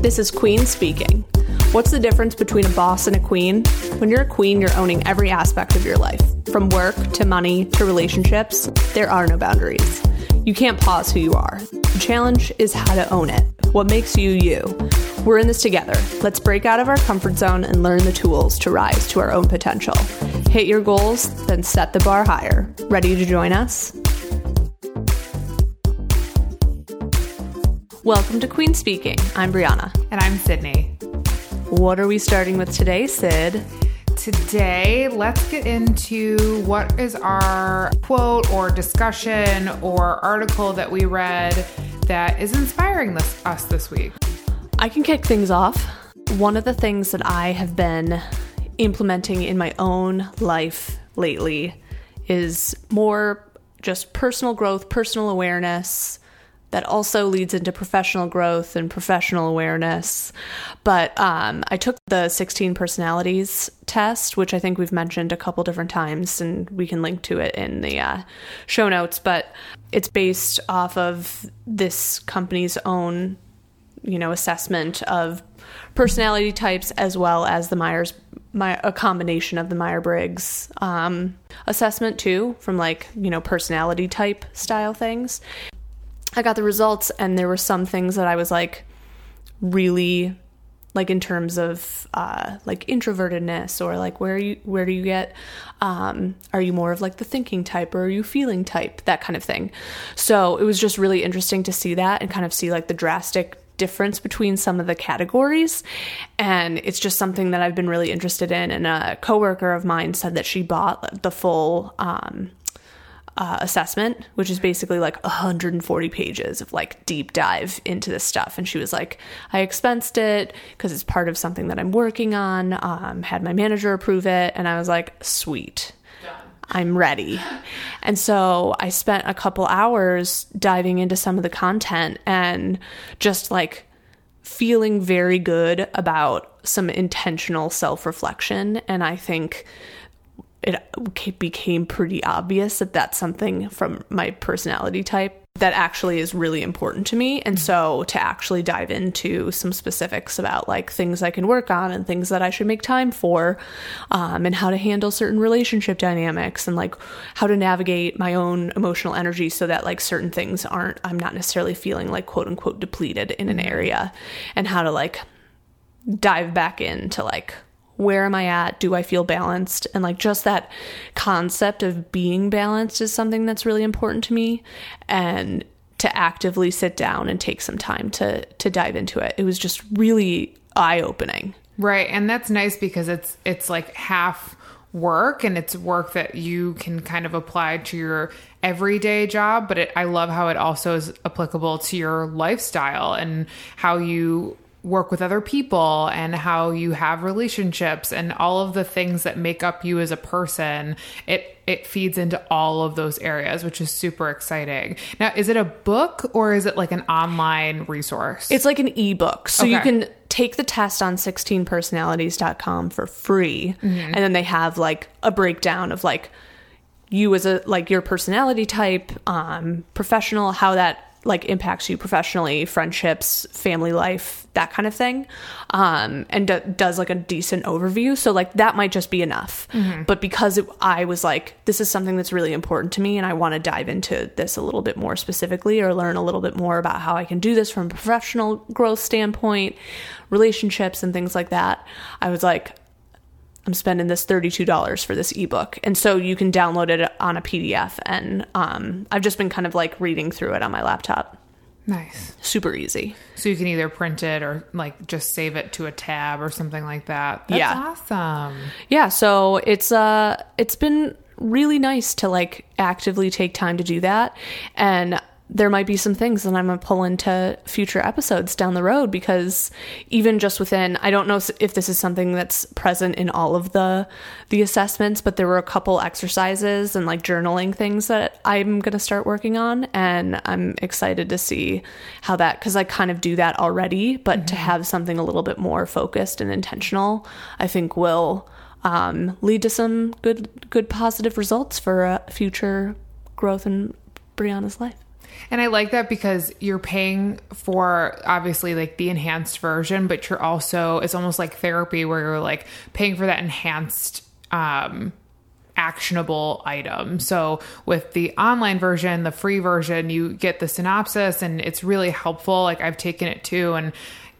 This is Queen speaking. What's the difference between a boss and a queen? When you're a queen, you're owning every aspect of your life. From work to money to relationships, there are no boundaries. You can't pause who you are. The challenge is how to own it. What makes you you? We're in this together. Let's break out of our comfort zone and learn the tools to rise to our own potential. Hit your goals, then set the bar higher. Ready to join us? Welcome to Queen Speaking. I'm Brianna. And I'm Sydney. What are we starting with today, Sid? Today, let's get into what is our quote or discussion or article that we read that is inspiring this, us this week. I can kick things off. One of the things that I have been implementing in my own life lately is more just personal growth, personal awareness, that also leads into professional growth and professional awareness. But um, I took the 16 personalities test, which I think we've mentioned a couple different times, and we can link to it in the uh, show notes. But it's based off of this company's own, you know, assessment of personality types as well as the Myers my a combination of the Meyer Briggs um, assessment too, from like you know personality type style things. I got the results, and there were some things that I was like really like in terms of uh, like introvertedness or like where you where do you get um, are you more of like the thinking type or are you feeling type? That kind of thing. So it was just really interesting to see that and kind of see like the drastic difference between some of the categories. And it's just something that i've been really interested in. And a coworker of mine said that she bought the full um, uh, assessment, which is basically like 140 pages of like deep dive into this stuff. And she was like, I expensed it because it's part of something that I'm working on, um, had my manager approve it. And I was like, sweet. I'm ready. And so I spent a couple hours diving into some of the content and just like feeling very good about some intentional self reflection. And I think it became pretty obvious that that's something from my personality type that actually is really important to me. And so to actually dive into some specifics about like things I can work on and things that I should make time for, um, and how to handle certain relationship dynamics and like how to navigate my own emotional energy so that like certain things aren't, I'm not necessarily feeling like quote unquote depleted in an mm-hmm. area and how to like dive back into like where am I at? Do I feel balanced? And like just that concept of being balanced is something that's really important to me. And to actively sit down and take some time to to dive into it. It was just really eye opening. Right. And that's nice because it's it's like half work and it's work that you can kind of apply to your everyday job but it, i love how it also is applicable to your lifestyle and how you work with other people and how you have relationships and all of the things that make up you as a person it it feeds into all of those areas which is super exciting now is it a book or is it like an online resource it's like an ebook so okay. you can take the test on 16personalities.com for free mm-hmm. and then they have like a breakdown of like you as a like your personality type um professional how that like impacts you professionally, friendships, family life, that kind of thing, um, and d- does like a decent overview. So like that might just be enough. Mm-hmm. But because it, I was like, this is something that's really important to me, and I want to dive into this a little bit more specifically, or learn a little bit more about how I can do this from a professional growth standpoint, relationships, and things like that. I was like, I'm spending this $32 for this ebook. And so you can download it on a PDF. And um, I've just been kind of like reading through it on my laptop. Nice. Super easy. So you can either print it or like just save it to a tab or something like that. That's yeah. awesome. Yeah. So it's, uh, it's been really nice to like actively take time to do that. And there might be some things that I'm going to pull into future episodes down the road because even just within I don't know if this is something that's present in all of the the assessments but there were a couple exercises and like journaling things that I'm going to start working on and I'm excited to see how that cuz I kind of do that already but mm-hmm. to have something a little bit more focused and intentional I think will um, lead to some good good positive results for uh, future growth in Brianna's life. And I like that because you're paying for obviously like the enhanced version, but you're also it's almost like therapy where you're like paying for that enhanced um actionable item. So with the online version, the free version, you get the synopsis and it's really helpful. Like I've taken it too and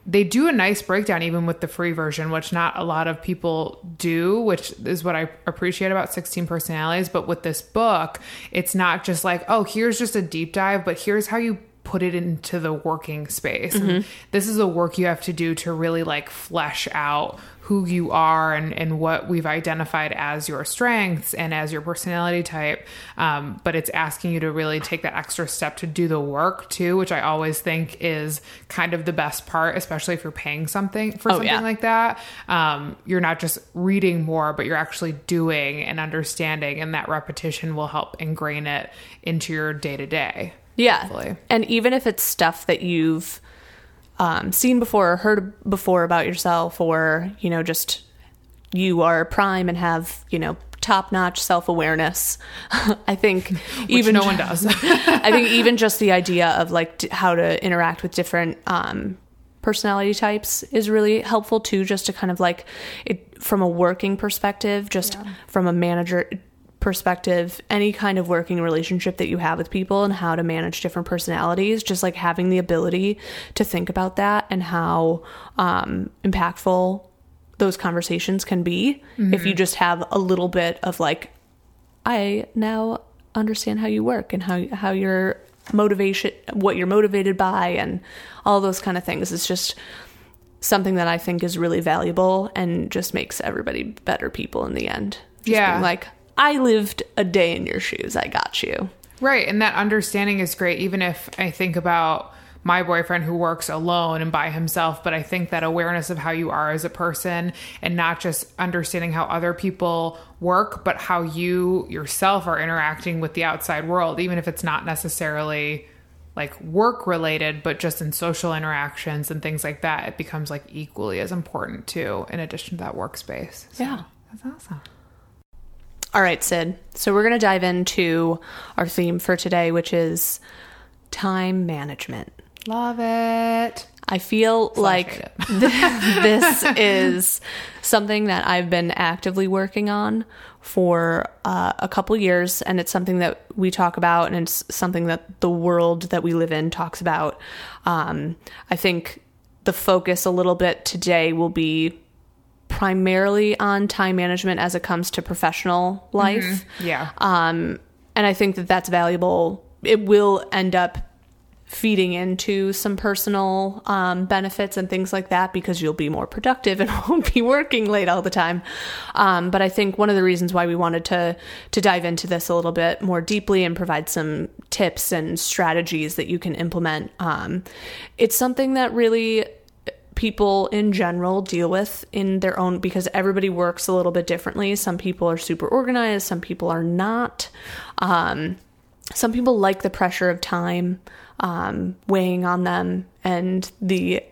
they do a nice breakdown even with the free version, which not a lot of people do, which is what I appreciate about 16 personalities. But with this book, it's not just like, oh, here's just a deep dive, but here's how you put it into the working space. Mm-hmm. This is the work you have to do to really like flesh out who you are and, and what we've identified as your strengths and as your personality type. Um, but it's asking you to really take that extra step to do the work too, which I always think is kind of the best part, especially if you're paying something for oh, something yeah. like that. Um, you're not just reading more, but you're actually doing and understanding, and that repetition will help ingrain it into your day to day. Yeah. Hopefully. And even if it's stuff that you've um, seen before or heard before about yourself, or, you know, just you are prime and have, you know, top notch self awareness. I think even no one does. I think even just the idea of like d- how to interact with different um, personality types is really helpful too, just to kind of like it from a working perspective, just yeah. from a manager perspective, any kind of working relationship that you have with people and how to manage different personalities, just like having the ability to think about that and how um, impactful those conversations can be mm-hmm. if you just have a little bit of like, I now understand how you work and how how your motivation, what you're motivated by, and all those kind of things. It's just something that I think is really valuable and just makes everybody better people in the end. Just yeah, like I lived a day in your shoes. I got you. Right. And that understanding is great. Even if I think about my boyfriend who works alone and by himself, but I think that awareness of how you are as a person and not just understanding how other people work, but how you yourself are interacting with the outside world, even if it's not necessarily like work related, but just in social interactions and things like that, it becomes like equally as important too, in addition to that workspace. So, yeah. That's awesome. All right, Sid. So we're going to dive into our theme for today, which is time management. Love it. I feel like this is something that I've been actively working on for uh, a couple years, and it's something that we talk about, and it's something that the world that we live in talks about. Um, I think the focus a little bit today will be primarily on time management as it comes to professional life. Mm-hmm. Yeah. Um, and I think that that's valuable. It will end up feeding into some personal um, benefits and things like that because you'll be more productive and won't be working late all the time. Um, but I think one of the reasons why we wanted to to dive into this a little bit more deeply and provide some tips and strategies that you can implement. Um, it's something that really people in general deal with in their own because everybody works a little bit differently. Some people are super organized, some people are not. Um, some people like the pressure of time um, weighing on them and the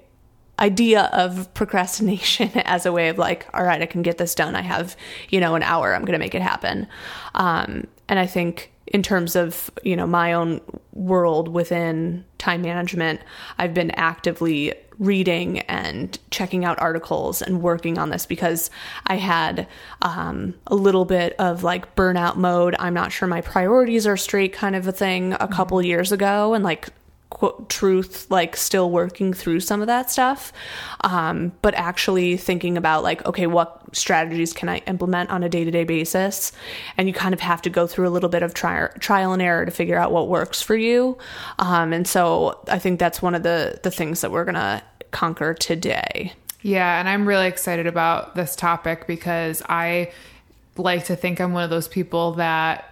idea of procrastination as a way of like, all right, I can get this done. I have, you know, an hour. I'm going to make it happen. Um, and I think in terms of, you know, my own world within time management, I've been actively reading and checking out articles and working on this because I had um, a little bit of like burnout mode. I'm not sure my priorities are straight kind of a thing a couple years ago. And like quote, truth like still working through some of that stuff um, but actually thinking about like okay what strategies can i implement on a day-to-day basis? And you kind of have to go through a little bit of tri- trial and error to figure out what works for you. Um, and so i think that's one of the the things that we're gonna conquer today. Yeah and i'm really excited about this topic because i like to think i'm one of those people that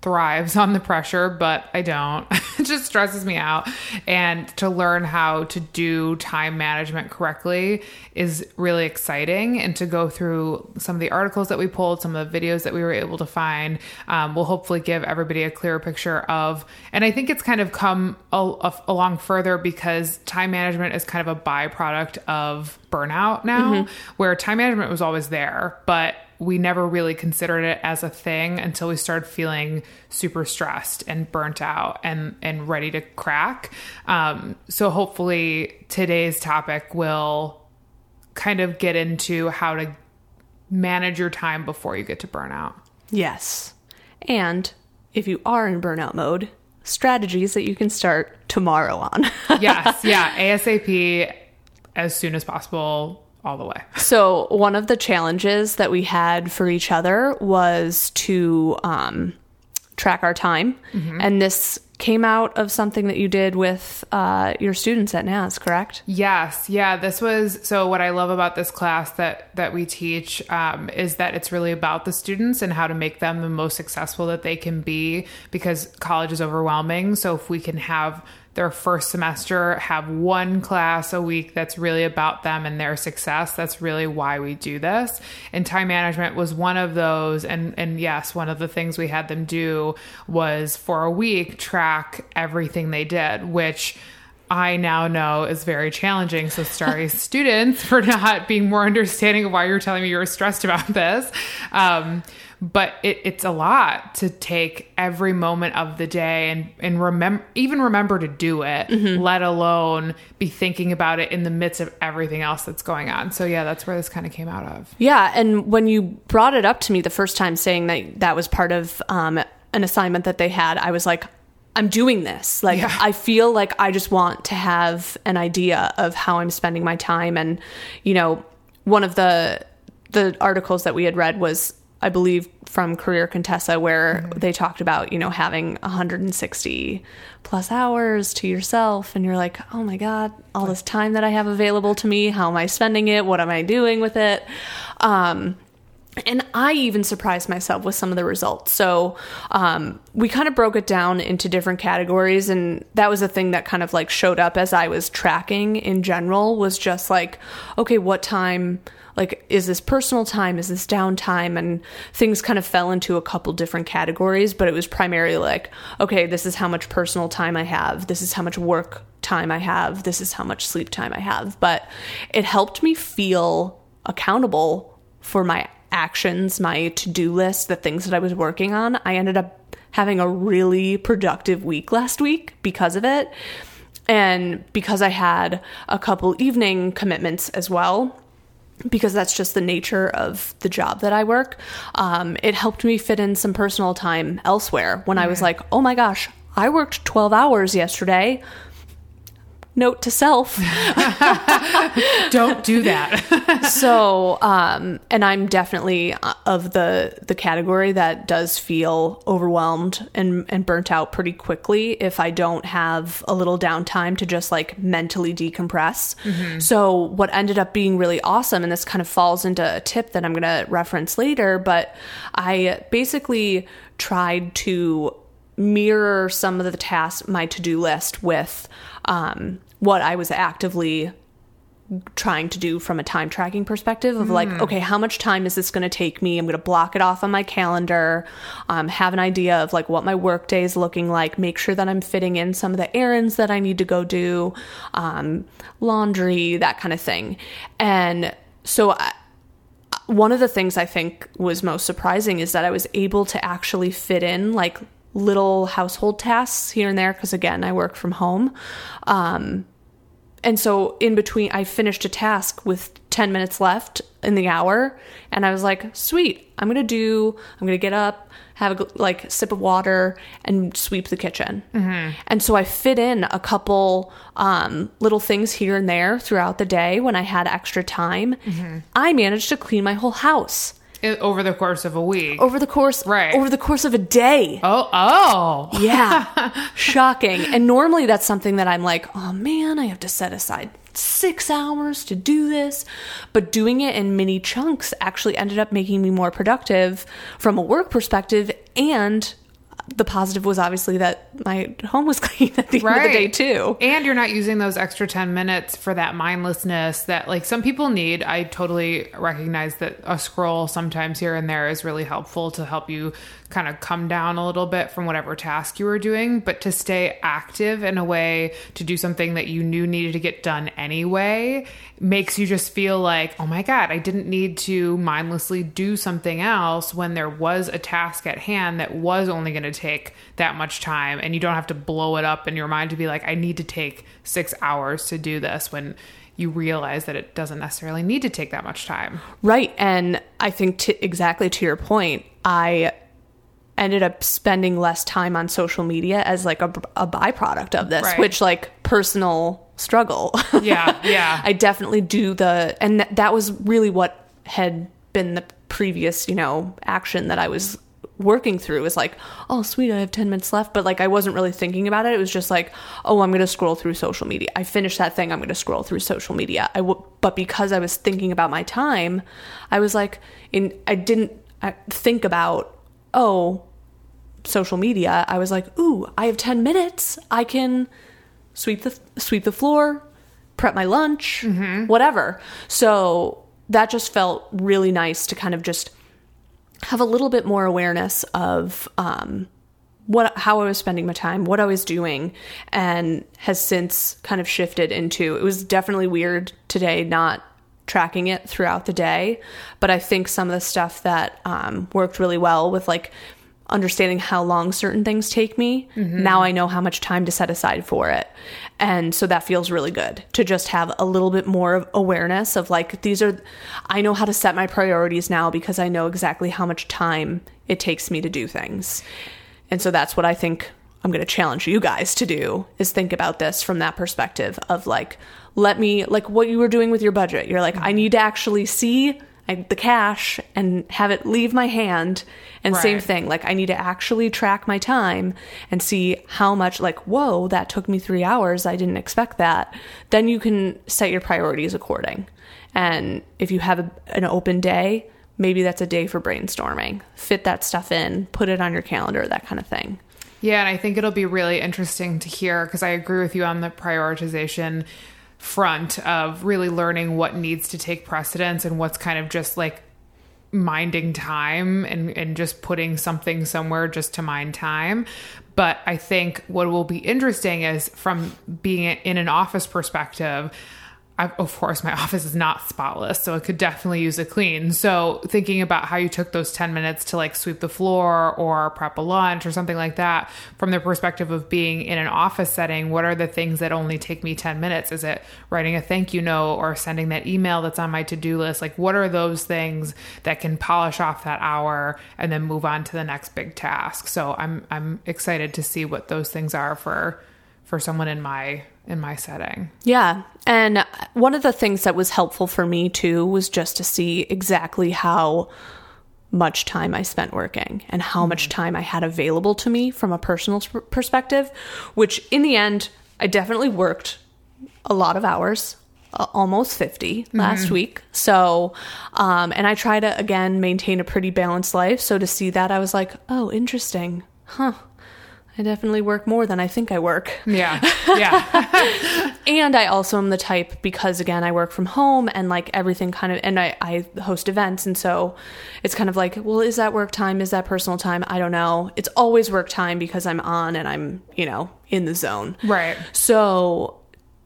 thrives on the pressure, but I don't. it just stresses me out. And to learn how to do time management correctly is really exciting. And to go through some of the articles that we pulled, some of the videos that we were able to find, um, will hopefully give everybody a clearer picture of. And I think it's kind of come a, a, along further because time management is kind of a byproduct of burnout now, mm-hmm. where time management was always there, but we never really considered it as a thing until we started feeling super stressed and burnt out and and ready to crack. Um, so hopefully today's topic will kind of get into how to manage your time before you get to burnout. Yes. And if you are in burnout mode, strategies that you can start tomorrow on. yes, yeah, ASAP as soon as possible all the way. So, one of the challenges that we had for each other was to um, track our time. And this came out of something that you did with uh, your students at NAS, correct? Yes, yeah. This was so. What I love about this class that that we teach um, is that it's really about the students and how to make them the most successful that they can be. Because college is overwhelming, so if we can have their first semester have one class a week that's really about them and their success that's really why we do this and time management was one of those and and yes one of the things we had them do was for a week track everything they did which I now know is very challenging. So sorry, students, for not being more understanding of why you're telling me you're stressed about this. Um, but it, it's a lot to take every moment of the day and and remember even remember to do it, let alone be thinking about it in the midst of everything else that's going on. So yeah, that's where this kind of came out of. Yeah. And when you brought it up to me the first time saying that that was part of um, an assignment that they had, I was like, I'm doing this. Like, Yeah. I feel like I just want to have an idea of how I'm spending my time. And, you know, one of the the articles that we had read was, I believe, from Career Contessa, where they talked about, you know, having 160 plus hours to yourself. And you're like, oh my God, all this time that I have available to me, how am I spending it? What am I doing with it? Um, and I even surprised myself with some of the results. So um, we kind of broke it down into different categories, and that was a thing that kind of like showed up as I was tracking in general. Was just like, okay, what time? Like, is this personal time? Is this downtime? And things kind of fell into a couple different categories, but it was primarily like, okay, this is how much personal time I have. This is how much work time I have. This is how much sleep time I have. But it helped me feel accountable for my actions, my to do list, the things that I was working on. I ended up having a really productive week last week because of it. And because I had a couple evening commitments as well, because that's just the nature of the job that I work, um, it helped me fit in some personal time elsewhere when I was like, oh my gosh, I worked 12 hours yesterday. Note to self. Don't do that. so um and i'm definitely uh, of the the category that does feel overwhelmed and and burnt out pretty quickly if i don't have a little downtime to just like mentally decompress so what ended up being really awesome and this kind of falls into a tip that i'm going to reference later but i basically tried to mirror some of the tasks my to-do list with um, what i was actively trying to do from a time tracking perspective of like, okay, how much time is this going to take me? I'm going to block it off on my calendar, um, have an idea of like what my work day is looking like, make sure that I'm fitting in some of the errands that I need to go do, um, laundry, that kind of thing. And so I, one of the things I think was most surprising is that I was able to actually fit in like little household tasks here and there because again I work from home. Um, and so in between i finished a task with 10 minutes left in the hour and i was like sweet i'm gonna do i'm gonna get up have a like sip of water and sweep the kitchen. And so i fit in a couple um, little things here and there throughout the day when i had extra time. I managed to clean my whole house It- Over the course of a week. over the course Right. over the course of a day Oh, oh. yeah. Shocking. And normally that's something that I'm like, oh man, I have to set aside six hours to do this. But doing it in mini chunks actually ended up making me more productive from a work perspective. And the positive was obviously that my home was clean at the end of the day, too. And you're not using those extra 10 minutes for that mindlessness that like some people need. I totally recognize that a scroll sometimes here and there is really helpful to help you kind of come down a little bit from whatever task you were doing, but to stay active in a way to do something that you knew needed to get done anyway makes you just feel like, oh my God, I didn't need to mindlessly do something else when there was a task at hand that was only going to take that much time. And you don't have to blow it up in your mind to be like, I need to take six hours to do this when you realize that it doesn't necessarily need to take that much time. Right. And I think to, exactly to your point, I ended up spending less time on social media as like a, a byproduct of this, Right. which like personal struggle. Yeah, yeah. I definitely do the, and th- that was really what had been the previous, you know, action that I was working through is like, oh, sweet, I have 10 minutes left. But like, I wasn't really thinking about it. It was just like, oh, I'm going to scroll through social media. I finished that thing. I'm going to scroll through social media. I w- but because I was thinking about my time, I was like, in, I didn't think about, oh, social media. I was like, ooh, I have 10 minutes. I can sweep the sweep the floor, prep my lunch, whatever. So that just felt really nice to kind of just have a little bit more awareness of um, what how I was spending my time, what I was doing, and has since kind of shifted into. It was definitely weird today not tracking it throughout the day, but I think some of the stuff that um, worked really well with like understanding how long certain things take me. Now I know how much time to set aside for it. And so that feels really good to just have a little bit more of awareness of like, these are, I know how to set my priorities now because I know exactly how much time it takes me to do things. And so that's what I think I'm going to challenge you guys to do is think about this from that perspective of like, let me, like what you were doing with your budget. You're like, I need to actually see the cash and have it leave my hand. And same thing, like I need to actually track my time and see how much, like, whoa, that took me three hours. I didn't expect that. Then you can set your priorities according. And if you have a, an open day, maybe that's a day for brainstorming. Fit that stuff in, put it on your calendar, that kind of thing. Yeah, and I think it'll be really interesting to hear because I agree with you on the prioritization front of really learning what needs to take precedence and what's kind of just like minding time and, and just putting something somewhere just to mind time. But I think what will be interesting is from being in an office perspective, I, of course, my office is not spotless, so it could definitely use a clean. So, thinking about how you took those 10 minutes to like sweep the floor or prep a lunch or something like that, from the perspective of being in an office setting, what are the things that only take me 10 minutes? Is it writing a thank you note or sending that email that's on my to do list? Like, what are those things that can polish off that hour and then move on to the next big task? So, I'm, I'm excited to see what those things are for for someone in my in my setting. Yeah. And one of the things that was helpful for me too was just to see exactly how much time I spent working and how much time I had available to me from a personal perspective, which in the end, I definitely worked a lot of hours. uh, Almost 50 last week. So, um, and I try to again maintain a pretty balanced life. So to see that, I was like, oh, interesting. Huh. I definitely work more than I think I work. Yeah. Yeah. And I also am the type because again I work from home and like everything kind of and I, I host events and so it's kind of like, well, is that work time? Is that personal time? I don't know. It's always work time because I'm on and I'm, you know, in the zone. right. So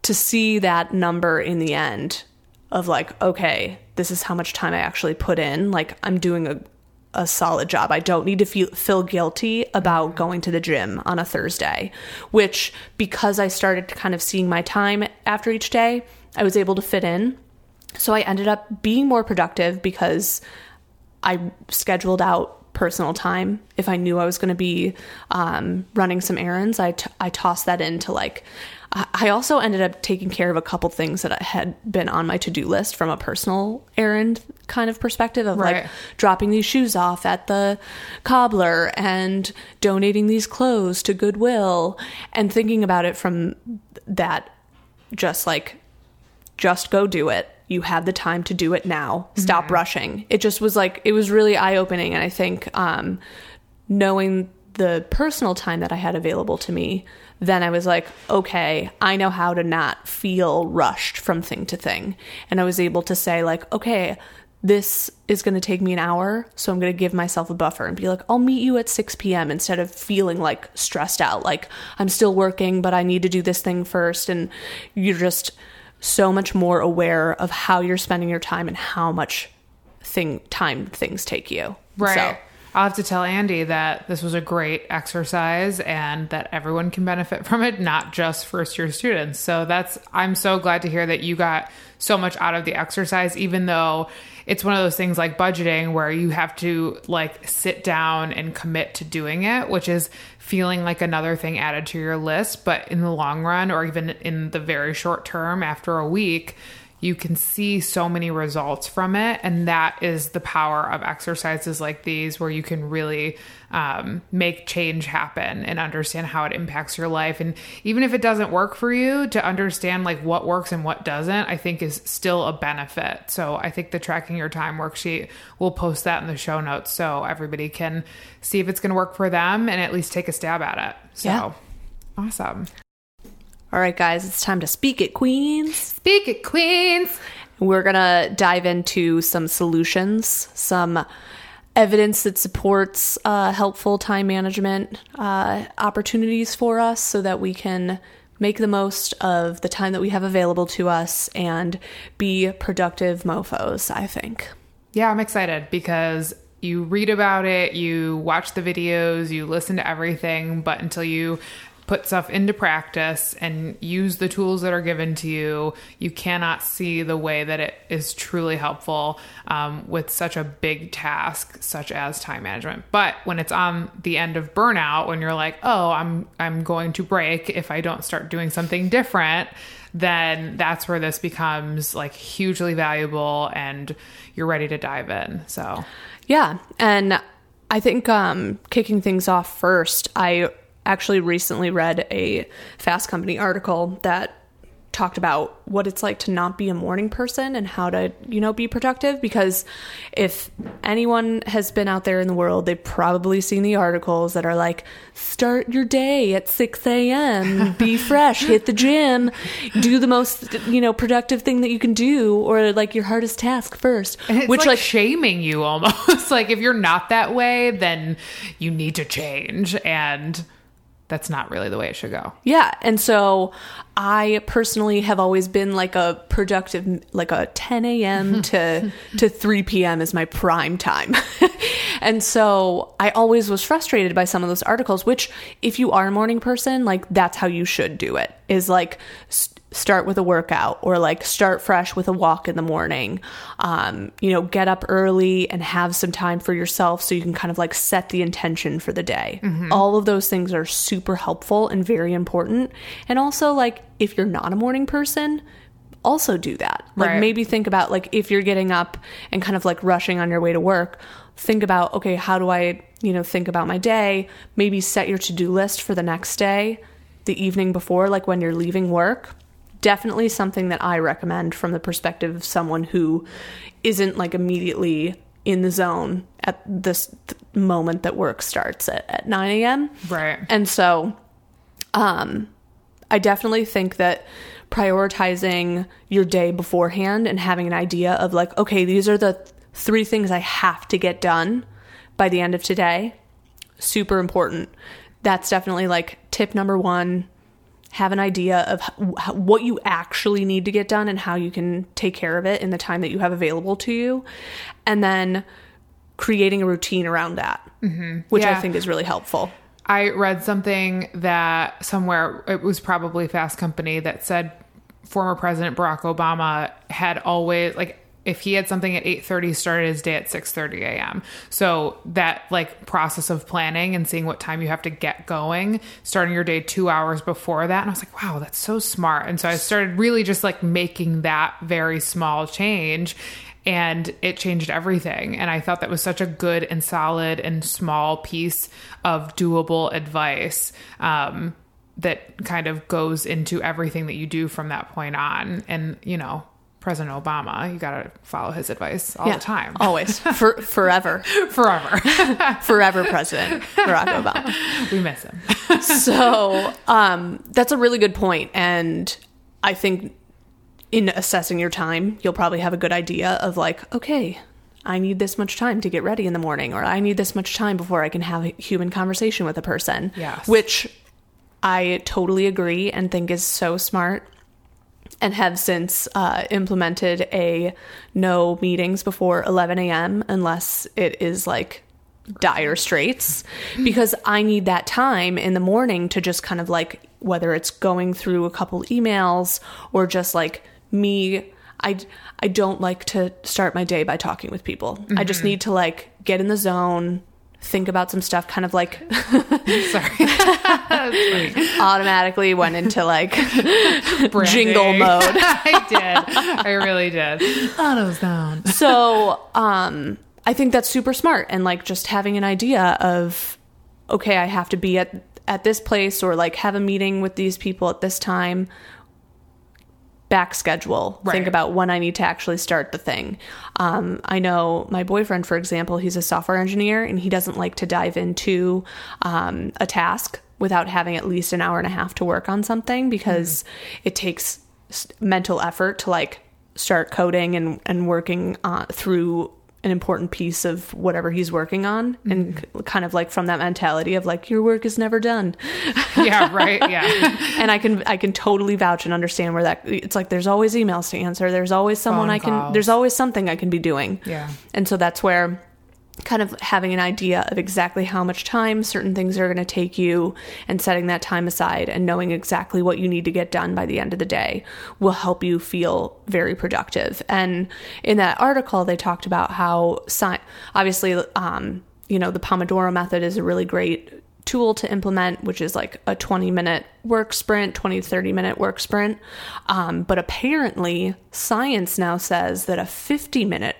to see that number in the end of like, okay, this is how much time I actually put in, like I'm doing a a solid job. I don't need to feel feel guilty about going to the gym on a Thursday, which because I started kind of seeing my time after each day, I was able to fit in. So I ended up being more productive because I scheduled out personal time. If I knew I was going to be um, running some errands, I, t- I tossed that into like. I also ended up taking care of a couple things that had been on my to do list from a personal errand kind of perspective of Right. like dropping these shoes off at the cobbler and donating these clothes to Goodwill and thinking about it from that just like just go do it. You have the time to do it now. Stop rushing. It just was like it was really eye opening, and I think um, knowing the personal time that I had available to me, then I was like, okay, I know how to not feel rushed from thing to thing, and I was able to say like, okay, this is going to take me an hour, so I'm going to give myself a buffer and be like, I'll meet you at 6 p.m. instead of feeling like stressed out, like I'm still working, but I need to do this thing first. And you're just so much more aware of how you're spending your time and how much thing time things take you. Right. So, I'll have to tell Andy that this was a great exercise and that everyone can benefit from it, not just first year students. So that's, I'm so glad to hear that you got so much out of the exercise, even though it's one of those things like budgeting where you have to like sit down and commit to doing it, which is feeling like another thing added to your list. But in the long run, or even in the very short term after a week, you can see so many results from it. And that is the power of exercises like these, where you can really um, make change happen and understand how it impacts your life. And even if it doesn't work for you, to understand like what works and what doesn't, I think is still a benefit. So I think the tracking your time worksheet, we'll post that in the show notes so everybody can see if it's going to work for them and at least take a stab at it. So Yeah. awesome. All right, guys, it's time to speak it, Queens. Speak it, Queens. We're going to dive into some solutions, some evidence that supports uh, helpful time management uh, opportunities for us so that we can make the most of the time that we have available to us and be productive mofos, I think. Yeah, I'm excited because you read about it, you watch the videos, you listen to everything, but until you put stuff into practice and use the tools that are given to you, you cannot see the way that it is truly helpful um, with such a big task such as time management. But when it's on the end of burnout, when you're like, "Oh, I'm I'm going to break if I don't start doing something different," then that's where this becomes like hugely valuable and you're ready to dive in. So, Yeah, and I think um, kicking things off first, I actually recently read a Fast Company article that talked about what it's like to not be a morning person and how to, you know, be productive. Because if anyone has been out there in the world, they've probably seen the articles that are like, start your day at 6 a.m., be fresh, hit the gym, do the most, you know, productive thing that you can do, or like your hardest task first. which, like, like, shaming you almost. like if you're not that way, then you need to change and that's not really the way it should go. Yeah. And so I personally have always been like a productive, like a 10 a.m. to, to 3 p.m. is my prime time. and so I always was frustrated by some of those articles, which if you are a morning person, like that's how you should do it is like s- start with a workout or like start fresh with a walk in the morning. Um, you know, get up early and have some time for yourself so you can kind of like set the intention for the day. All of those things are super helpful and very important. And also, like, if you're not a morning person, also do that. Like, Right. maybe think about like if you're getting up and kind of like rushing on your way to work, think about, okay, how do I, you know, think about my day? Maybe set your to do list for the next day, the evening before, like when you're leaving work definitely something that I recommend from the perspective of someone who isn't like immediately in the zone at this th- moment that work starts at, at 9 a.m. Right. And so, um, I definitely think that prioritizing your day beforehand and having an idea of like, okay, these are the th- three things I have to get done by the end of today, super important. That's definitely like tip number one. Have an idea of what you actually need to get done and how you can take care of it in the time that you have available to you. And then creating a routine around that, mm-hmm. which I think is really helpful. I read something that somewhere it was probably Fast Company that said former President Barack Obama had always like if he had something at 8:30 started his day at 6:30 a.m. So that like process of planning and seeing what time you have to get going, starting your day 2 hours before that and I was like, "Wow, that's so smart." And so I started really just like making that very small change and it changed everything. And I thought that was such a good and solid and small piece of doable advice um, that kind of goes into everything that you do from that point on. And, you know, President Obama, you got to follow his advice all the time. Always. For forever. Forever. Forever President Barack Obama. we miss him. So um, that's a really good point, and I think in assessing your time, you'll probably have a good idea of like, okay, I need this much time to get ready in the morning, or I need this much time before I can have a human conversation with a person. Yes. Which I totally agree and think is so smart and have since uh, implemented a no meetings before 11 a.m. unless it is like dire straits because I need that time in the morning to just kind of like whether it's going through a couple emails or just like me I I don't like to start my day by talking with people. I just need to like get in the zone, think about some stuff kind of like Sorry. automatically went into like Branding. jingle mode. I did. I really did. Auto sound. so um i think that's super smart and like just having an idea of okay i have to be at at this place or like have a meeting with these people at this time back schedule. Think about when i need to actually start the thing. Um, i know my boyfriend for example he's a software engineer and he doesn't like to dive into um, a task without having at least an hour and a half to work on something because it takes mental effort to like start coding and and working uh, through an important piece of whatever he's working on and mm-hmm. k- kind of like from that mentality of like your work is never done Yeah, right. Yeah. and i can i can totally vouch and understand where that it's like there's always emails to answer there's always someone Phone i can calls. there's always something i can be doing Yeah. and so that's where kind of having an idea of exactly how much time certain things are going to take you and setting that time aside and knowing exactly what you need to get done by the end of the day will help you feel very productive. And in that article, they talked about how, sci- obviously, um, you know, the Pomodoro method is a really great tool to implement, which is like a 20 minute work sprint, 20 to 30 minute work sprint. Um, but apparently, science now says that a 50 minute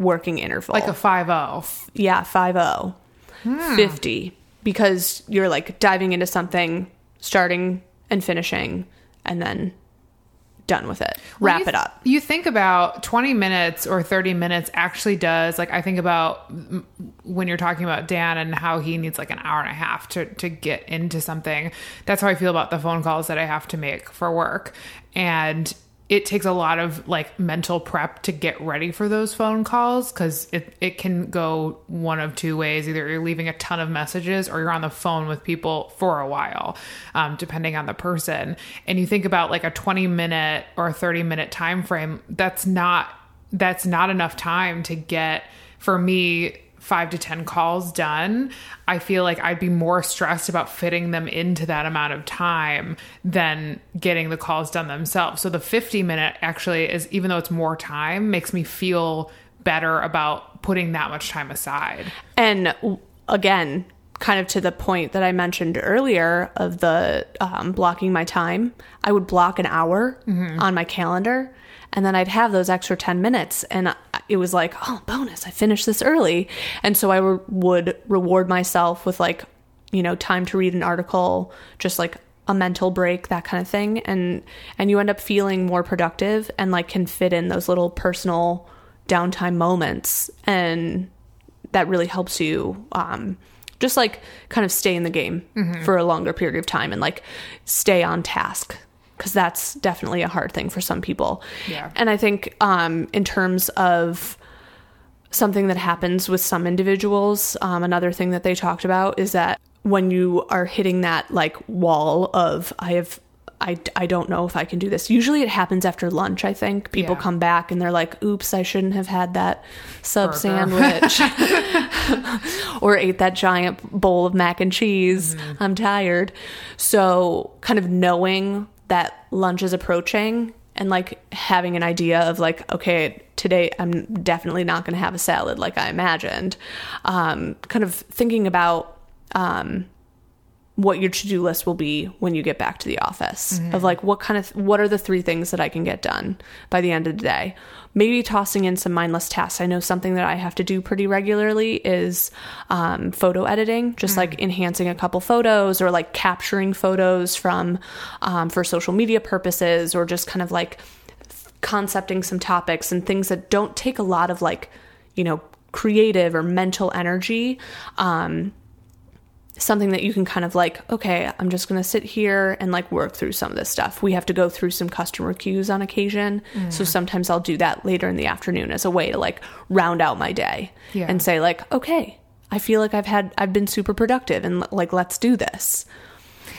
working interval Like a five oh. yeah 50 hmm. 50 because you're like diving into something starting and finishing and then done with it wrap you it up You think about 20 minutes or 30 minutes actually does like I think about when you're talking about Dan and how he needs like an hour and a half to to get into something. That's how I feel about the phone calls that I have to make for work. And it takes a lot of like mental prep to get ready for those phone calls because it, it can go one of two ways. Either you're leaving a ton of messages or you're on the phone with people for a while um, depending on the person. And you think about like a 20 minute or 30 minute time frame that's not that's not enough time to get for me five to 10 calls done, I feel like I'd be more stressed about fitting them into that amount of time than getting the calls done themselves. So the 50 minute actually is, even though it's more time, makes me feel better about putting that much time aside. and again kind of to the point that i mentioned earlier of the um, blocking my time i would block an hour on my calendar and then i'd have those extra 10 minutes and it was like oh bonus i finished this early. And so i re- would reward myself with like you know time to read an article just like a mental break that kind of thing. And and you end up feeling more productive and like can fit in those little personal downtime moments. And that really helps you um, just like kind of stay in the game for a longer period of time and like stay on task because that's definitely a hard thing for some people Yeah. and i think um, in terms of something that happens with some individuals um, another thing that they talked about is that when you are hitting that like wall of i have I, I don't know if I can do this. Usually it happens after lunch, I think. People Yeah. come back and they're like, oops, I shouldn't have had that sub Burger. sandwich or ate that giant bowl of mac and cheese. I'm tired. So, kind of knowing that lunch is approaching and like having an idea of like, okay, today I'm definitely not going to have a salad like I imagined. Um, kind of thinking about um, what your to-do list will be when you get back to the office of like what kind of what are the three things that I can get done by the end of the day. Maybe tossing in some mindless tasks. I know something that I have to do pretty regularly is um, photo editing, just like enhancing a couple photos or like capturing photos from um, for social media purposes or just kind of like concepting some topics and things that don't take a lot of like you know creative or mental energy um something that you can kind of like, okay, I'm just going to sit here and like work through some of this stuff. We have to go through some customer queues on occasion. Mm. So sometimes I'll do that later in the afternoon as a way to like round out my day Yeah. and say like, okay, I feel like I've had I've been super productive and like let's do this.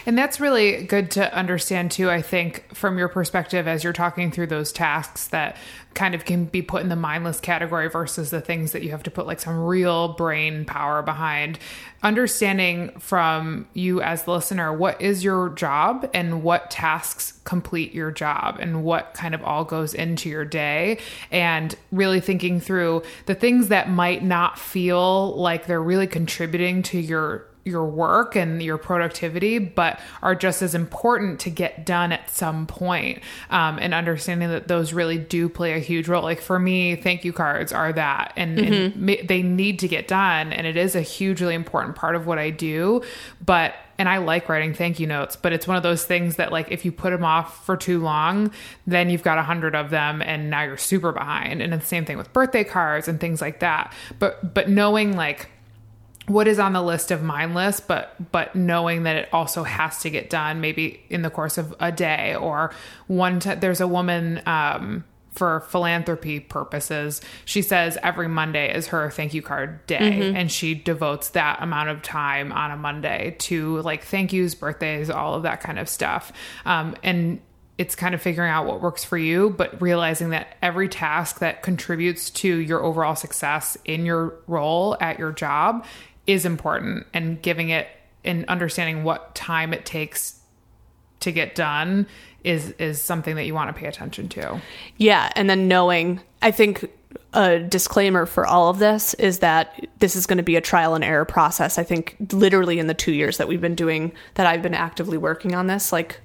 And that's really good to understand too, I think, from your perspective as you're talking through those tasks that kind of can be put in the mindless category versus the things that you have to put like some real brain power behind. Understanding from you as the listener, what is your job and what tasks complete your job and what kind of all goes into your day and really thinking through the things that might not feel like they're really contributing to your your work and your productivity, but are just as important to get done at some point. Um, and understanding that those really do play a huge role. Like for me, thank you cards are that, and, and ma- they need to get done, and it is a hugely important part of what I do. But and I like writing thank you notes, but it's one of those things that like if you put them off for too long, then you've got a hundred of them, and now you're super behind. And it's the same thing with birthday cards and things like that. But but knowing like what is on the list of mindless but but knowing that it also has to get done maybe in the course of a day or one t- there's a woman um for philanthropy purposes. She says every monday is her thank you card day and she devotes that amount of time on a monday to like thank yous birthdays all of that kind of stuff. Um and it's kind of figuring out what works for you, but realizing that every task that contributes to your overall success in your role at your job is important and giving it and understanding what time it takes to get done is is something that you want to pay attention to. Yeah, and then knowing, I think a disclaimer for all of this is that this is going to be a trial and error process. I think literally in the 2 years that we've been doing that I've been actively working on this like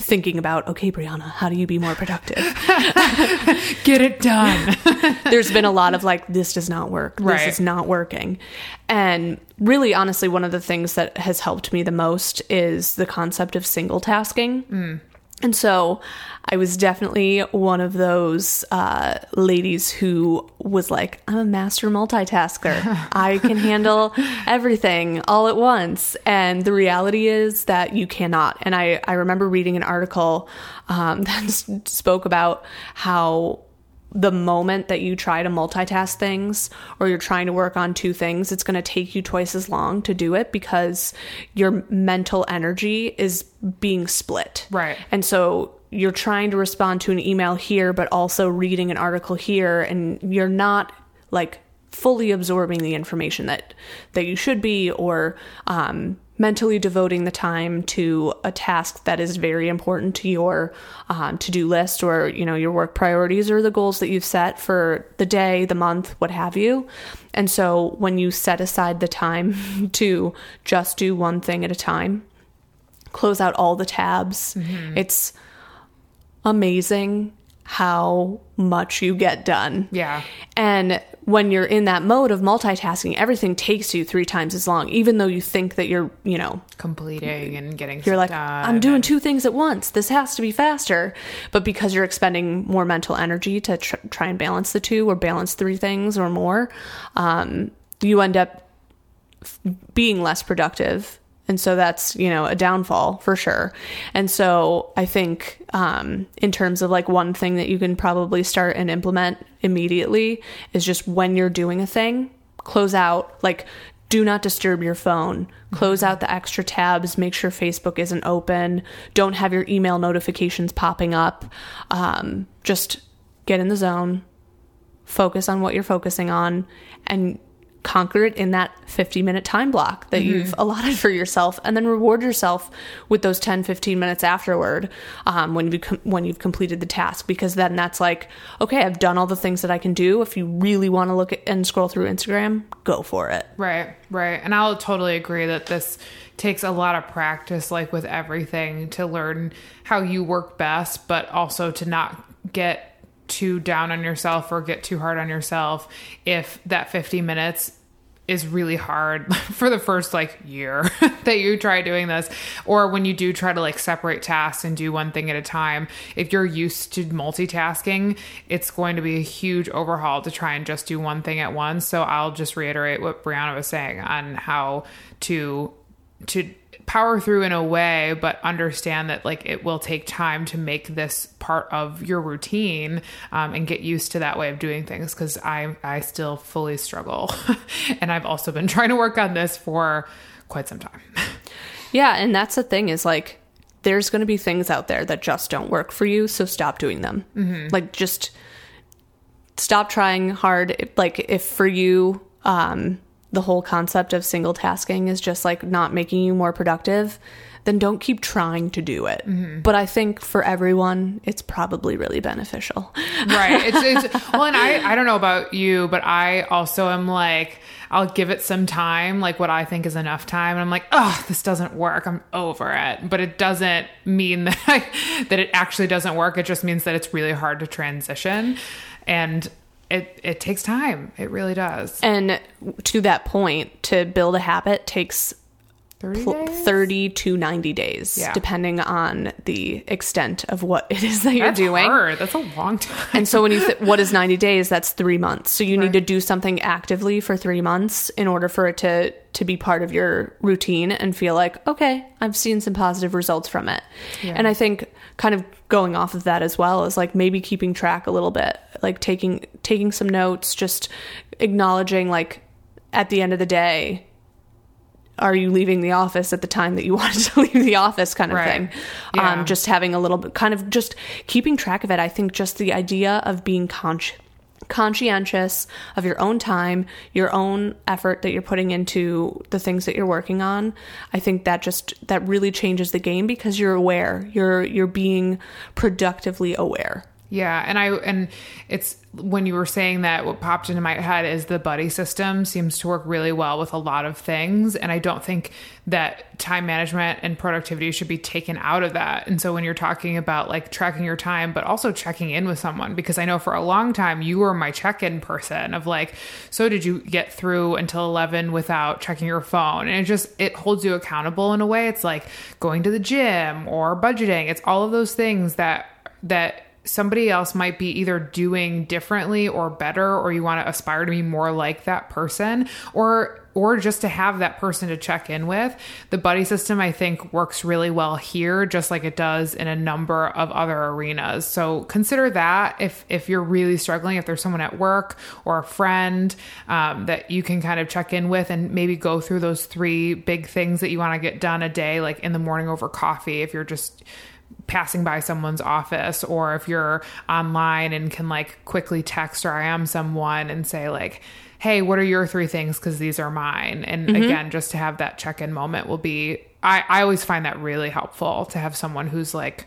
thinking about, okay, Brianna, how do you be more productive? Get it done. There's been a lot of like, this does not work. This Right. is not working. And really, honestly, one of the things that has helped me the most is the concept of single tasking. Mm. And so I was definitely one of those uh, ladies who was like, I'm a master multitasker. I can handle everything all at once. And the reality is that you cannot. And I, I remember reading an article um, that spoke about how the moment that you try to multitask things or you're trying to work on two things, it's going to take you twice as long to do it because your mental energy is being split. Right. And so you're trying to respond to an email here, but also reading an article here, and you're not like fully absorbing the information that that you should be or um, mentally devoting the time to a task that is very important to your um, to-do list or you know your work priorities or the goals that you've set for the day the month what have you. And so when you set aside the time to just do one thing at a time close out all the tabs it's amazing how much you get done Yeah. and when you're in that mode of multitasking, everything takes you three times as long, even though you think that you're, you know, Completing and getting you're like, I'm doing and- two things at once. This has to be faster. But because you're expending more mental energy to tr- try and balance the two or balance three things or more, um, you end up f- being less productive. And so that's, you know, a downfall for sure. And so I think, um, in terms of like one thing that you can probably start and implement immediately is just when you're doing a thing, close out, like, do not disturb your phone. Close out the extra tabs. Make sure Facebook isn't open. Don't have your email notifications popping up. Um, just get in the zone, focus on what you're focusing on, and conquer it in that 50 minute time block that you've allotted for yourself and then reward yourself with those 10 15 minutes afterward um, when you com- when you've completed the task because then that's like okay I've done all the things that I can do. If you really want to look at and scroll through Instagram go for it. Right, right. And I'll totally agree that this takes a lot of practice, like with everything, to learn how you work best, but also to not get too down on yourself or get too hard on yourself if that 50 minutes is really hard for the first like year that you try doing this. Or when you do try to like separate tasks and do one thing at a time if you're used to multitasking it's going to be a huge overhaul to try and just do one thing at once. So i'll just reiterate what brianna was saying on how to to power through in a way but understand that like it will take time to make this part of your routine um, and get used to that way of doing things because i i still fully struggle and i've also been trying to work on this for quite some time Yeah, and that's the thing is like there's going to be things out there that just don't work for you, so stop doing them. Like just stop trying hard. Like if for you um the whole concept of single tasking is just like not making you more productive, then don't keep trying to do it. Mm-hmm. But I think for everyone, it's probably really beneficial. right. It's, it's well and i i don't know about you but i also am like i'll give it some time like what i think is enough time and i'm like oh this doesn't work. I'm over it. But it doesn't mean that I, that it actually doesn't work. It just means that it's really hard to transition. And it it takes time it really does And to that point, to build a habit takes 30 pl- days? 30 to 90 days, Yeah. depending on the extent of what it is that you're that's doing. hard. that's a long time And so when you th- what is 90 days? That's 3 months. So you need to do something actively for 3 months in order for it to to be part of your routine and feel like, okay, I've seen some positive results from it. And I think kind of going off of that as well is like maybe keeping track a little bit, like taking taking some notes, just acknowledging like at the end of the day are you leaving the office at the time that you wanted to leave the office kind of Right. thing Yeah. um, just having a little bit kind of just keeping track of it i think just the idea of being conscious conscientious of your own time your own effort that you're putting into the things that you're working on i think that just that really changes the game because you're aware. You're you're being productively aware Yeah, and I and it's when you were saying that what popped into my head is the buddy system seems to work really well with a lot of things and I don't think that time management and productivity should be taken out of that. And so when you're talking about like tracking your time but also checking in with someone because I know for a long time you were my check-in person of like so did you get through until 11 without checking your phone? And it just it holds you accountable in a way. It's like going to the gym or budgeting. It's all of those things that that somebody else might be either doing differently or better or you want to aspire to be more like that person or or just to have that person to check in with. The buddy system i think works really well here just like it does in a number of other arenas. So consider that if if you're really struggling if there's someone at work or a friend um, that you can kind of check in with and maybe go through those three big things that you want to get done a day like in the morning over coffee if you're just passing by someone's office or if you're online and can like quickly text or IM someone and say like hey what are your three things? Because these are mine. And mm-hmm. again just to have that check-in moment will be I, I always find that really helpful to have someone who's like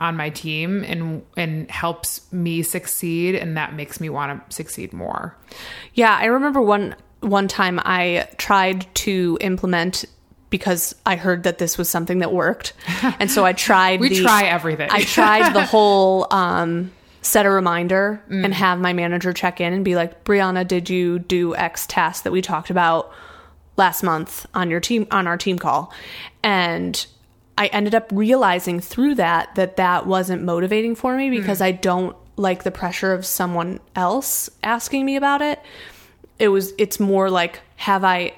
on my team and and helps me succeed and that makes me want to succeed more. Yeah, I remember one one time I tried to implement because I heard that this was something that worked, and so I tried. we the, try everything I tried the whole um, set a reminder Mm. and have my manager check in and be like, "Brianna, did you do X task that we talked about last month on your team on our team call?" And I ended up realizing through that that that wasn't motivating for me because I don't like the pressure of someone else asking me about it. It was it's more like have I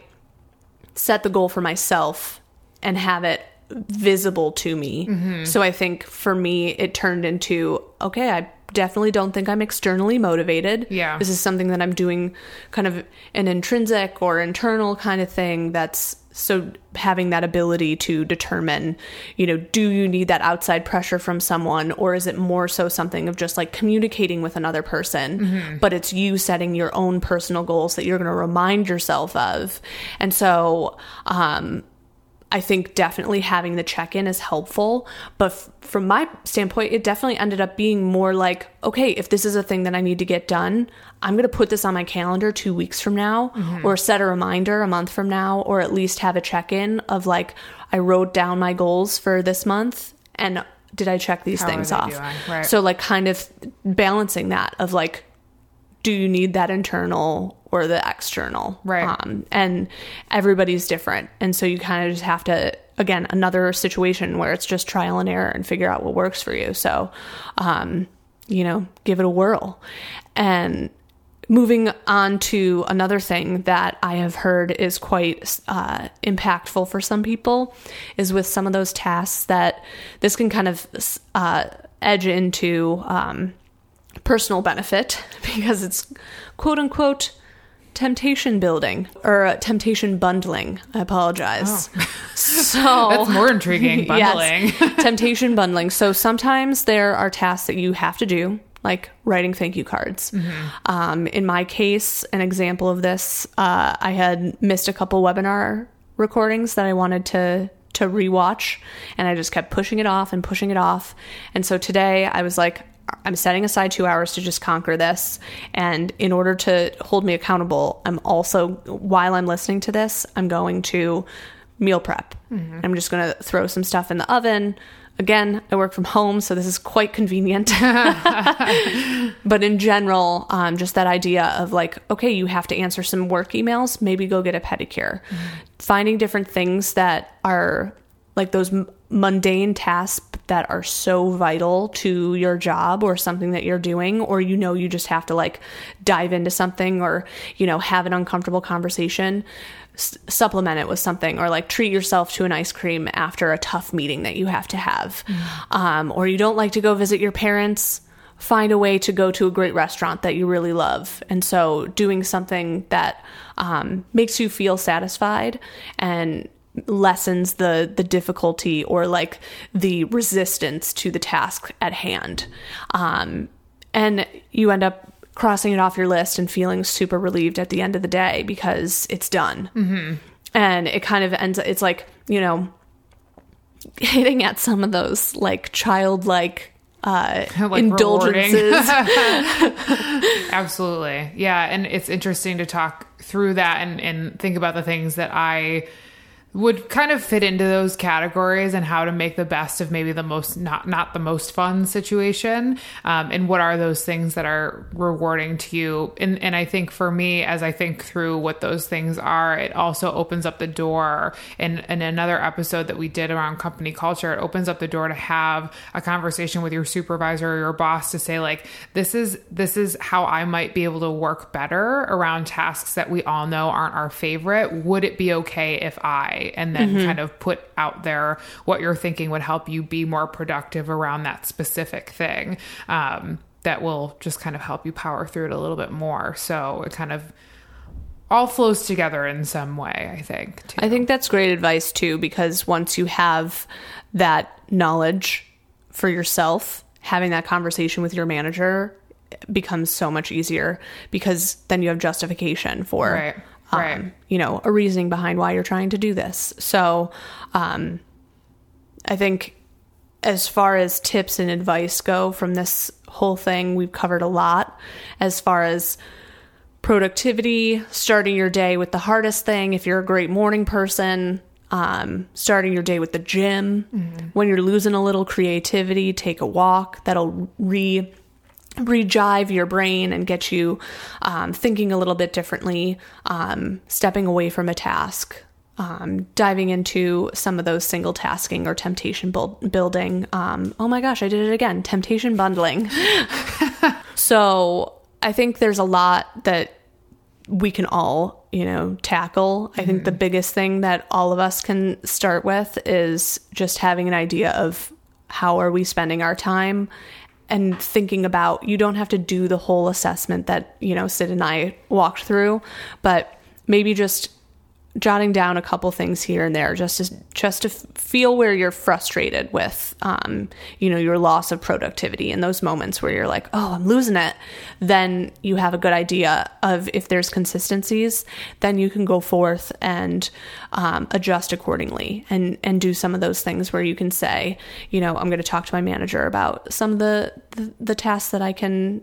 set the goal for myself and have it visible to me. Mm-hmm. So I think for me, it turned into okay, I definitely don't think I'm externally motivated. Yeah. This is something that I'm doing kind of an intrinsic or internal kind of thing that's so having that ability to determine, you know, do you need that outside pressure from someone or is it more so something of just like communicating with another person, but it's you setting your own personal goals that you're going to remind yourself of. And so, um, I think definitely having the check in is helpful. But f- from my standpoint, it definitely ended up being more like, okay, if this is a thing that I need to get done, I'm going to put this on my calendar two weeks from now or set a reminder a month from now, or at least have a check in of like, I wrote down my goals for this month and did I check these How things off? Right. So, like, kind of balancing that of like, do you need that internal or the external? Right. Um, and everybody's different. And so you kind of just have to, again, another situation where it's just trial and error and figure out what works for you. So, um, you know, give it a whirl. And moving on to another thing that I have heard is quite uh, impactful for some people is with some of those tasks that this can kind of uh, edge into um, personal benefit because it's quote unquote temptation building or uh, temptation bundling. I apologize. Oh. So That's more intriguing. Bundling. Yes, temptation bundling. So sometimes there are tasks that you have to do, like writing thank you cards. Mm-hmm. Um, in my case, an example of this, uh, I had missed a couple webinar recordings that I wanted to to rewatch, and I just kept pushing it off and pushing it off. And so today, I was like, I'm setting aside two hours to just conquer this. And in order to hold me accountable, I'm also, while I'm listening to this, I'm going to meal prep. I'm just going to throw some stuff in the oven. Again, I work from home, so this is quite convenient. but in general, um, just that idea of like, okay, you have to answer some work emails, maybe go get a pedicure. Finding different things that are like those m- mundane tasks that are so vital to your job or something that you're doing or you know you just have to like dive into something or you know have an uncomfortable conversation s- supplement it with something or like treat yourself to an ice cream after a tough meeting that you have to have um, or you don't like to go visit your parents find a way to go to a great restaurant that you really love. And so doing something that um, makes you feel satisfied and lessens the the difficulty or like the resistance to the task at hand. Um, and you end up crossing it off your list and feeling super relieved at the end of the day because it's done. Mm-hmm. And it kind of ends. It's like you know, hitting at some of those like childlike uh, Like indulgences. Absolutely. Yeah. And it's interesting to talk through that and, and think about the things that I would kind of fit into those categories and how to make the best of maybe the most not not the most fun situation. Um, and what are those things that are rewarding to you? And and I think for me as I think through what those things are it also opens up the door. In in another episode that we did around company culture it opens up the door to have a conversation with your supervisor or your boss to say like this is this is how I might be able to work better around tasks that we all know aren't our favorite. Would it be okay if I and then kind of put out there what you're thinking would help you be more productive around that specific thing um, that will just kind of help you power through it a little bit more. So it kind of all flows together in some way i think too. I think that's great advice too, because once you have that knowledge for yourself, having that conversation with your manager becomes so much easier because then you have justification for, Right, um, right. you know, a reasoning behind why you're trying to do this. So, um, I think as far as tips and advice go from this whole thing, we've covered a lot as far as productivity, starting your day with the hardest thing. If you're a great morning person, um, starting your day with the gym. When you're losing a little creativity, take a walk. That'll re rejive your brain and get you um, thinking a little bit differently, um, stepping away from a task. Um, diving into some of those single tasking or temptation build- building. Um, oh my gosh, I did it again. Temptation bundling. So I think there's a lot that we can all, you know, tackle. I think the biggest thing that all of us can start with is just having an idea of how are we spending our time and thinking about you don't have to do the whole assessment that, you know, Sid and I walked through, but maybe just jotting down a couple things here and there just to just to feel where you're frustrated with um, you know your loss of productivity in those moments where you're like oh i'm losing it. Then you have a good idea of if there's consistencies then you can go forth and um, adjust accordingly and and do some of those things where you can say you know i'm going to talk to my manager about some of the the, the tasks that i can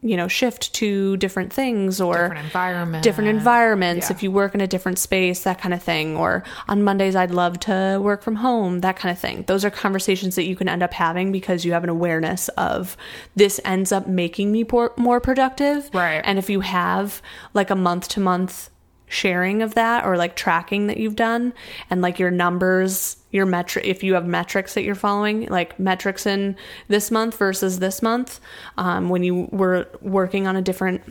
you know shift to different things or different environment different environments. Yeah. if you work in a different space that kind of thing. Or on mondays i'd love to work from home that kind of thing. Those are conversations that you can end up having because you have an awareness of this ends up making me por- more productive. Right. and if you have like a month to month sharing of that or like tracking that you've done and like your numbers your metric if you have metrics that you're following like metrics in this month versus this month um, when you were working on a different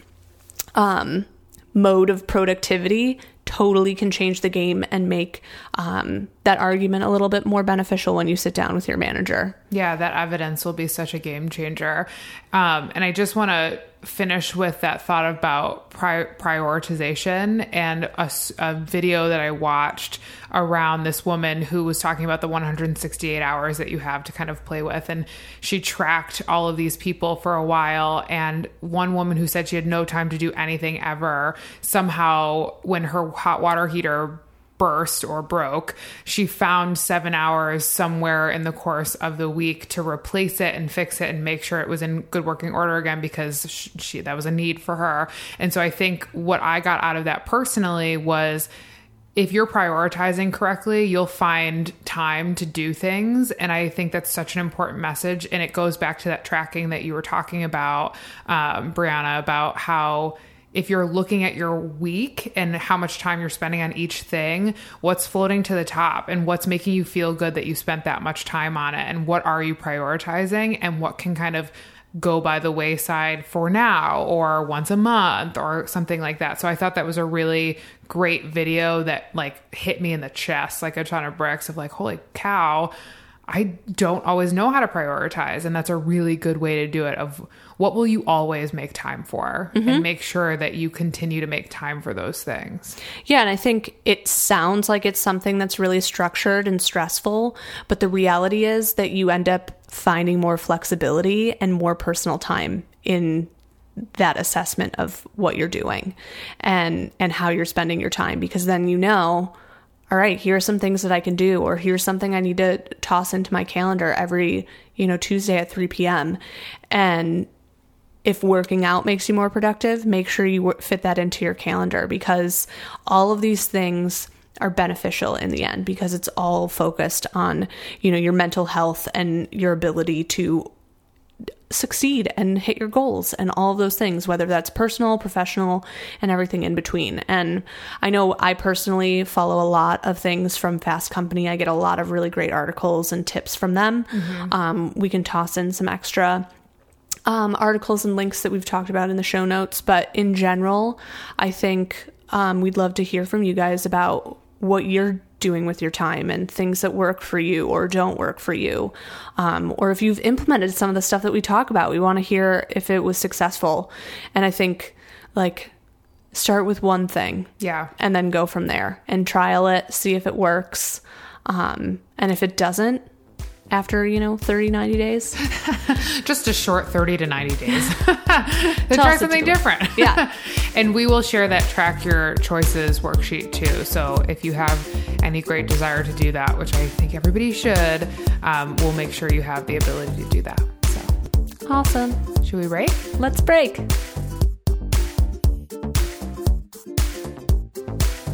um, mode of productivity totally can change the game and make um, that argument a little bit more beneficial when you sit down with your manager. Yeah, that evidence will be such a game changer. Um, and I just want to finish with that thought about pri- prioritization and a, a, video that I watched around this woman who was talking about the 168 hours that you have to kind of play with. And she tracked all of these people for a while. And one woman who said she had no time to do anything ever somehow, when her hot water heater burst or broke, she found seven hours somewhere in the course of the week to replace it and fix it and make sure it was in good working order again because she, that was a need for her. And so I think what I got out of that personally was if you're prioritizing correctly, you'll find time to do things. And I think that's such an important message. And it goes back to that tracking that you were talking about, um, Brianna, about how if you're looking at your week and how much time you're spending on each thing, what's floating to the top and what's making you feel good that you spent that much time on it and what are you prioritizing and what can kind of go by the wayside for now or once a month or something like that. So I thought that was a really great video that like hit me in the chest like a ton of bricks of like holy cow I don't always know how to prioritize. And that's a really good way to do it of what will you always make time for mm-hmm. and make sure that you continue to make time for those things. Yeah. And I think it sounds like it's something that's really structured and stressful, but the reality is that you end up finding more flexibility and more personal time in that assessment of what you're doing and and how you're spending your time because then you know all right, here are some things that I can do, or here's something I need to toss into my calendar every, you know, Tuesday at 3 p.m. And if working out makes you more productive, make sure you fit that into your calendar because all of these things are beneficial in the end because it's all focused on, you know, your mental health and your ability to succeed and hit your goals and all those things, whether that's personal, professional, and everything in between. And I know I personally follow a lot of things from Fast Company. I get a lot of really great articles and tips from them. Mm-hmm. Um, we can toss in some extra. Um, articles and links that we've talked about in the show notes, but in general, I think um, we'd love to hear from you guys about what you're doing with your time and things that work for you or don't work for you. Um, or if you've implemented some of the stuff that we talk about, we want to hear if it was successful. And I think like start with one thing. Yeah. And then go from there and trial it, see if it works. Um, and if it doesn't, after you know 30 90 days? Just a short 30 to 90 days. To try something different. Yeah. And we will share that track your choices worksheet too. So if you have any great desire to do that which i think everybody should um, we'll make sure you have the ability to do that. So awesome. Should we break? Let's break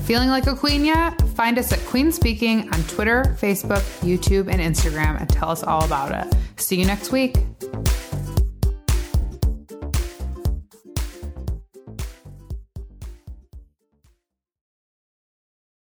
Feeling like a queen yet? Find us at Queen Speaking on Twitter, Facebook, YouTube, and Instagram and tell us all about it. See you next week.